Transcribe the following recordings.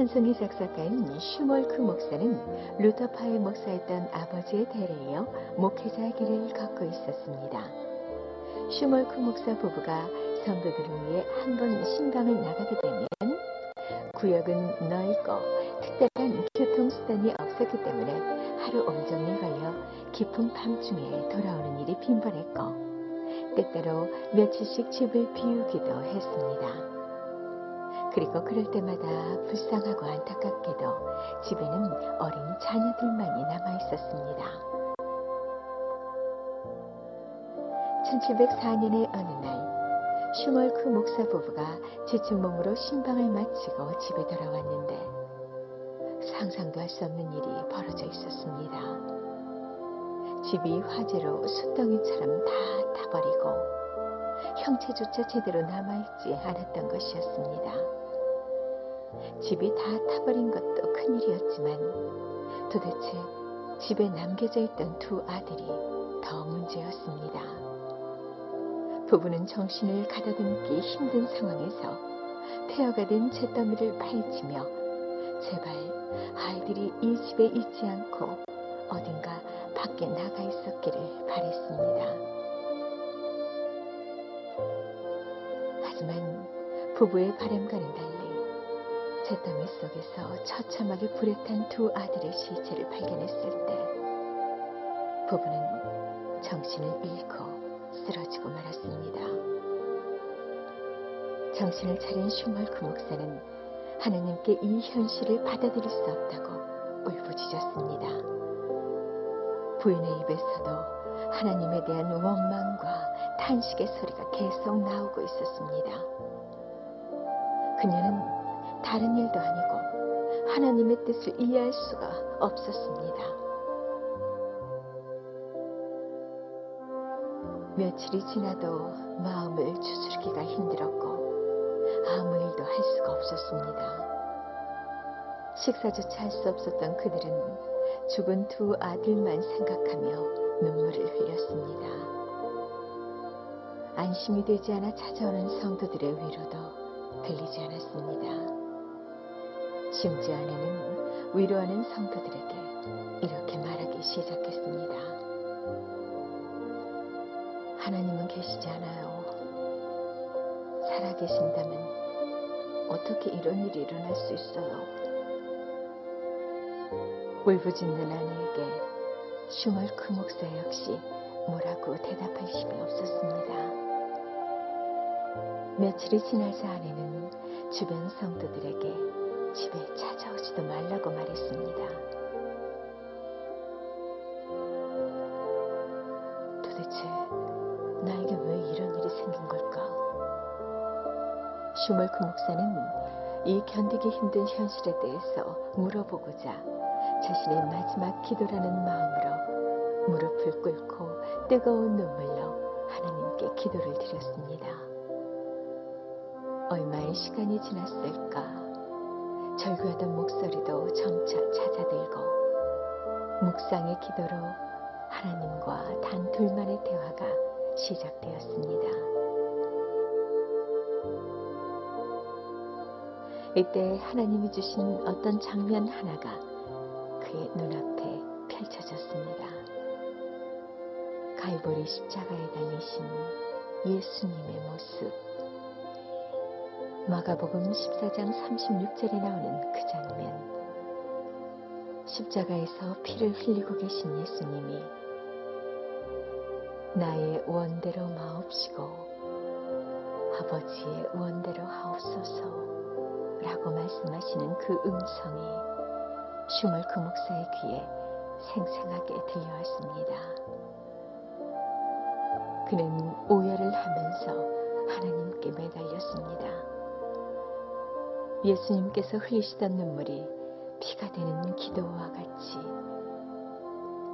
이 찬송의 작사가인 슈몰크 목사는 루터파의 목사였던 아버지의 대를 이어 목회자의 길을 걷고 있었습니다. 슈몰크 목사 부부가 성도들을 위해 한 번 심방을 나가게 되면 구역은 넓고 특별한 교통수단이 없었기 때문에 하루 온종일 걸려 깊은 밤중에 돌아오는 일이 빈번했고 때때로 며칠씩 집을 비우기도 했습니다. 그리고 그럴 때마다 불쌍하고 안타깝게도 집에는 어린 자녀들만이 남아 있었습니다. 1704년의 어느 날 슈멀크 목사 부부가 지친 몸으로 신방을 마치고 집에 돌아왔는데 상상도 할 수 없는 일이 벌어져 있었습니다. 집이 화재로 숯덩이처럼 다 타버리고 형체조차 제대로 남아있지 않았던 것이었습니다. 집이 다 타버린 것도 큰일이었지만 도대체 집에 남겨져 있던 두 아들이 더 문제였습니다. 부부는 정신을 가다듬기 힘든 상황에서 폐허가 된 잿더미를 파헤치며 제발 아이들이 이 집에 있지 않고 어딘가 밖에 나가 있었기를 바랬습니다. 하지만 부부의 바람과는 달리 잿더미 속에서 처참하게 불에 탄 두 아들의 시체를 발견했을 때 부부는 정신을 잃고 쓰러지고 말았습니다. 정신을 차린 슈멀크 목사는 하나님께 이 현실을 받아들일 수 없다고 울부짖었습니다. 부인의 입에서도 하나님에 대한 원망과 탄식의 소리가 계속 나오고 있었습니다. 그녀는 다른 일도 아니고 하나님의 뜻을 이해할 수가 없었습니다. 며칠이 지나도 마음을 추스르기가 힘들었고 아무 일도 할 수가 없었습니다. 식사조차 할 수 없었던 그들은 죽은 두 아들만 생각하며 눈물을 흘렸습니다. 안심이 되지 않아 찾아오는 성도들의 위로도 들리지 않았습니다. 심지어 아내는 위로하는 성도들에게 이렇게 말하기 시작했습니다. 하나님은 계시지 않아요. 살아계신다면 어떻게 이런 일이 일어날 수 있어요? 울부짖는 아내에게 슈멀크 목사 역시 뭐라고 대답할 힘이 없었습니다. 며칠이 지나자 아내는 주변 성도들에게 집에 찾아오지도 말라고 말했습니다. 도대체 나에게 왜 이런 일이 생긴 걸까? 슈멀크 목사는 이 견디기 힘든 현실에 대해서 물어보고자 자신의 마지막 기도라는 마음으로 무릎을 꿇고 뜨거운 눈물로 하나님께 기도를 드렸습니다. 얼마의 시간이 지났을까? 절규하던 목소리도 점차 찾아들고 묵상의 기도로 하나님과 단 둘만의 대화가 시작되었습니다. 이때 하나님이 주신 어떤 장면 하나가 그의 눈앞에 펼쳐졌습니다. 갈보리 십자가에 달리신 예수님의 모습. 마가복음 14장 36절에 나오는 그 장면. 십자가에서 피를 흘리고 계신 예수님이 나의 원대로 마옵시고 아버지의 원대로 하옵소서 라고 말씀하시는 그 음성이 슈멀크 목사의 귀에 생생하게 들려왔습니다. 그는 오열을 하면서 하나님께 매달렸습니다. 예수님께서 흘리시던 눈물이 피가 되는 기도와 같이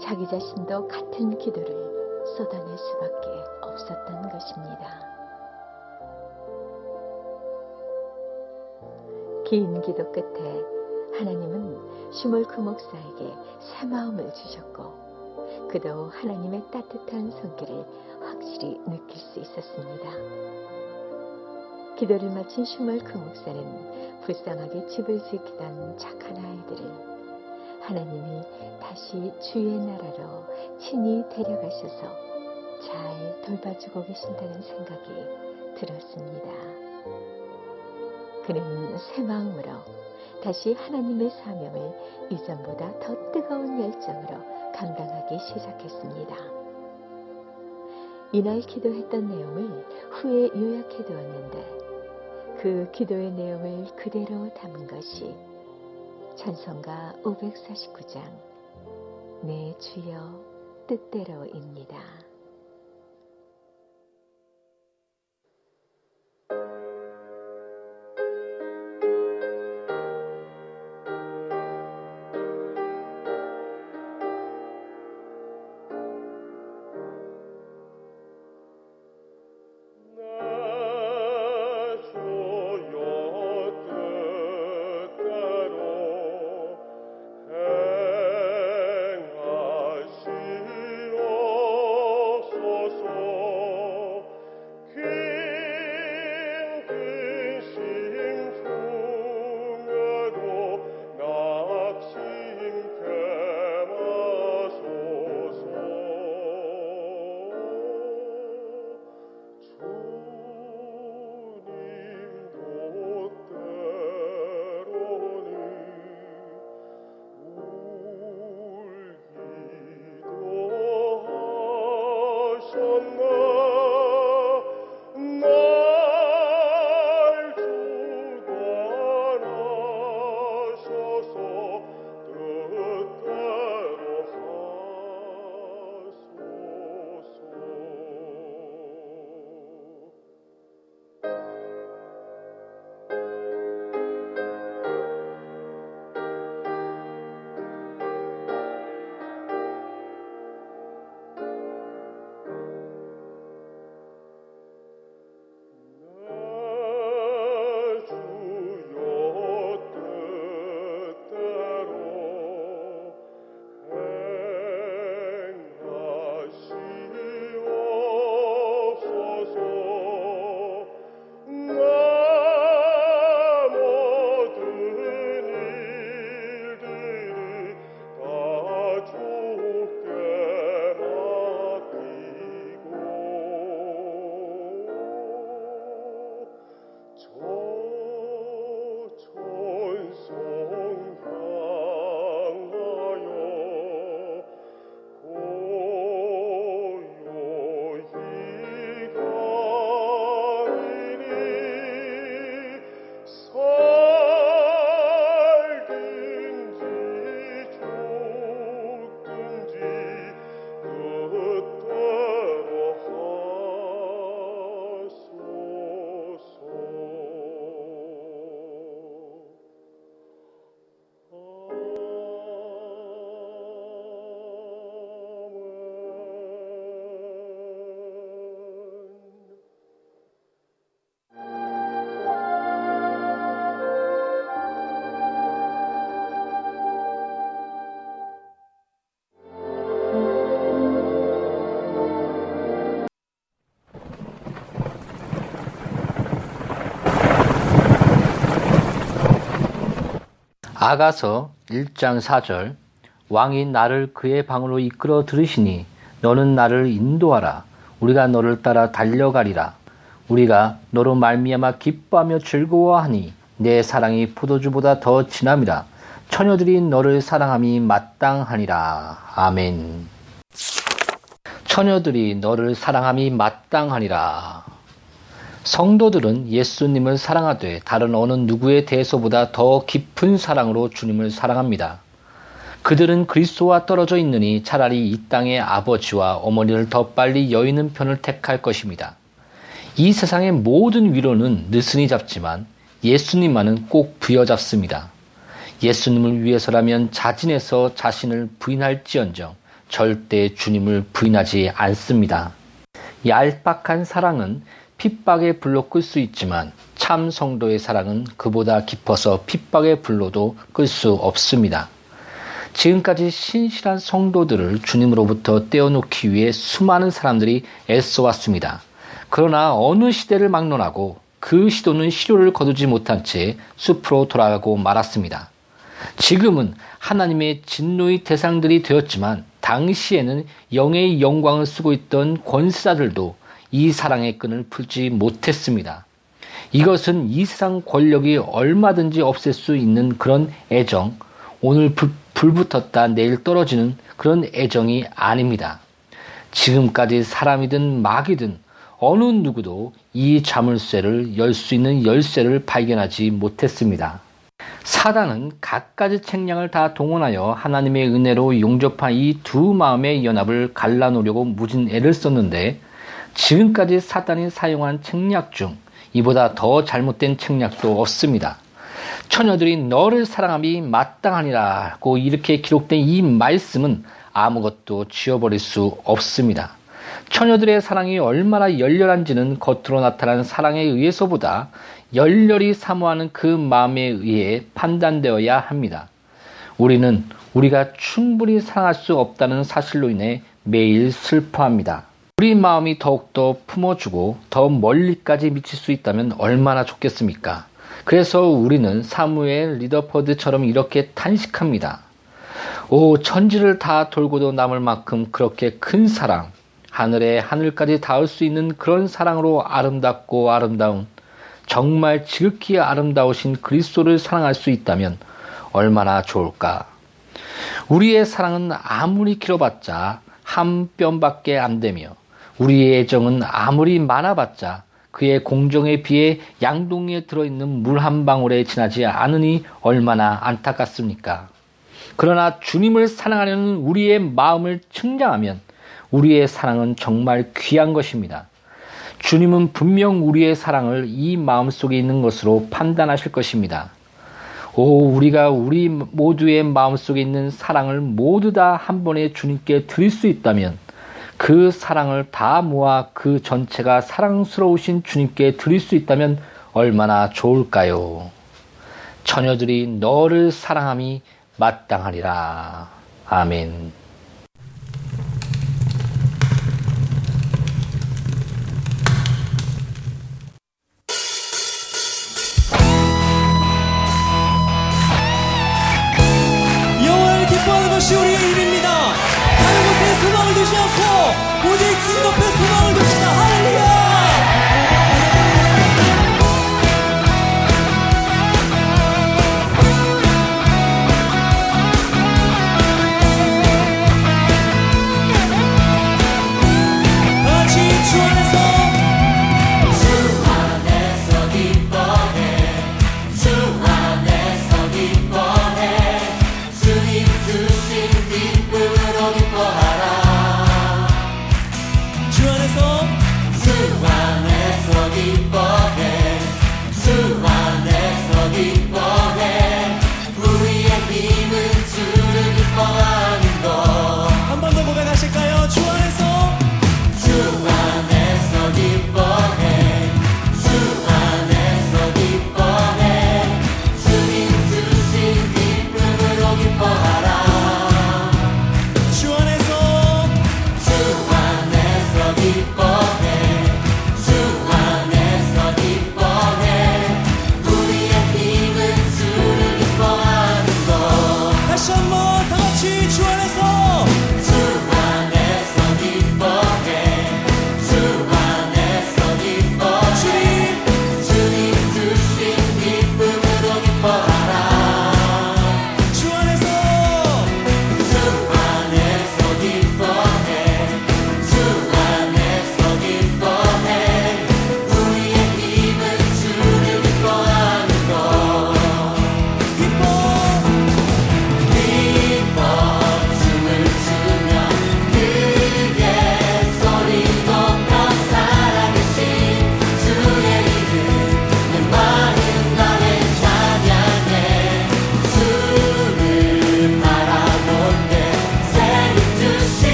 자기 자신도 같은 기도를 쏟아낼 수밖에 없었던 것입니다. 긴 기도 끝에 하나님은 슈몰크 목사에게 새 마음을 주셨고 그도 하나님의 따뜻한 손길을 확실히 느낄 수 있었습니다. 기도를 마친 슈멀크 목사는 불쌍하게 집을 지키던 착한 아이들을 하나님이 다시 주의 나라로 친히 데려가셔서 잘 돌봐주고 계신다는 생각이 들었습니다. 그는 새 마음으로 다시 하나님의 사명을 이전보다 더 뜨거운 열정으로 감당하기 시작했습니다. 이날 기도했던 내용을 후에 요약해 두었는데 그 기도의 내용을 그대로 담은 것이 찬송가 549장 내 주여 뜻대로입니다. 아가서 1장 4절 왕이 나를 그의 방으로 이끌어 들으시니 너는 나를 인도하라. 우리가 너를 따라 달려가리라. 우리가 너로 말미암아 기뻐하며 즐거워하니 내 사랑이 포도주보다 더 진함이라. 처녀들이 너를 사랑함이 마땅하니라. 아멘. 처녀들이 너를 사랑함이 마땅하니라 성도들은 예수님을 사랑하되 다른 어느 누구에 대해서보다 더 깊은 사랑으로 주님을 사랑합니다. 그들은 그리스도와 떨어져 있느니 차라리 이 땅의 아버지와 어머니를 더 빨리 여의는 편을 택할 것입니다. 이 세상의 모든 위로는 느슨히 잡지만 예수님만은 꼭 부여잡습니다. 예수님을 위해서라면 자진해서 자신을 부인할지언정 절대 주님을 부인하지 않습니다. 얄팍한 사랑은 핍박의 불로 끌 수 있지만 참 성도의 사랑은 그보다 깊어서 핍박의 불로도 끌 수 없습니다. 지금까지 신실한 성도들을 주님으로부터 떼어놓기 위해 수많은 사람들이 애써왔습니다. 그러나 어느 시대를 막론하고 그 시도는 실효를 거두지 못한 채 숲으로 돌아가고 말았습니다. 지금은 하나님의 진노의 대상들이 되었지만 당시에는 영의 영광을 쓰고 있던 권세자들도 이 사랑의 끈을 풀지 못했습니다. 이것은 이 세상 권력이 얼마든지 없앨 수 있는 그런 애정, 오늘 불, 불 붙었다 내일 떨어지는 그런 애정이 아닙니다. 지금까지 사람이든 마귀든 어느 누구도 이 자물쇠를 열 수 있는 열쇠를 발견하지 못했습니다. 사단은 갖가지 책량을 다 동원하여 하나님의 은혜로 용접한 이 두 마음의 연합을 갈라놓으려고 무진 애를 썼는데 지금까지 사단이 사용한 책략 중 이보다 더 잘못된 책략도 없습니다. 처녀들이 너를 사랑함이 마땅하니라고 이렇게 기록된 이 말씀은 아무것도 지워버릴 수 없습니다. 처녀들의 사랑이 얼마나 열렬한지는 겉으로 나타난 사랑에 의해서보다 열렬히 사모하는 그 마음에 의해 판단되어야 합니다. 우리는 우리가 충분히 사랑할 수 없다는 사실로 인해 매일 슬퍼합니다. 우리 마음이 더욱더 품어주고 더 멀리까지 미칠 수 있다면 얼마나 좋겠습니까? 그래서 우리는 사무엘 리더퍼드처럼 이렇게 탄식합니다. 오, 천지를 다 돌고도 남을 만큼 그렇게 큰 사랑, 하늘에 하늘까지 닿을 수 있는 그런 사랑으로 아름답고 아름다운 정말 지극히 아름다우신 그리스도를 사랑할 수 있다면 얼마나 좋을까? 우리의 사랑은 아무리 길어봤자 한 뼘밖에 안 되며 우리의 애정은 아무리 많아봤자 그의 공정에 비해 양동이에 들어있는 물 한 방울에 지나지 않으니 얼마나 안타깝습니까? 그러나 주님을 사랑하려는 우리의 마음을 측량하면 우리의 사랑은 정말 귀한 것입니다. 주님은 분명 우리의 사랑을 이 마음 속에 있는 것으로 판단하실 것입니다. 오, 우리가 우리 모두의 마음 속에 있는 사랑을 모두 다 한 번에 주님께 드릴 수 있다면 그 사랑을 다 모아 그 전체가 사랑스러우신 주님께 드릴 수 있다면 얼마나 좋을까요? 처녀들이 너를 사랑함이 마땅하리라. 아멘. 여호와를 기뻐하는 것이 우리의 일입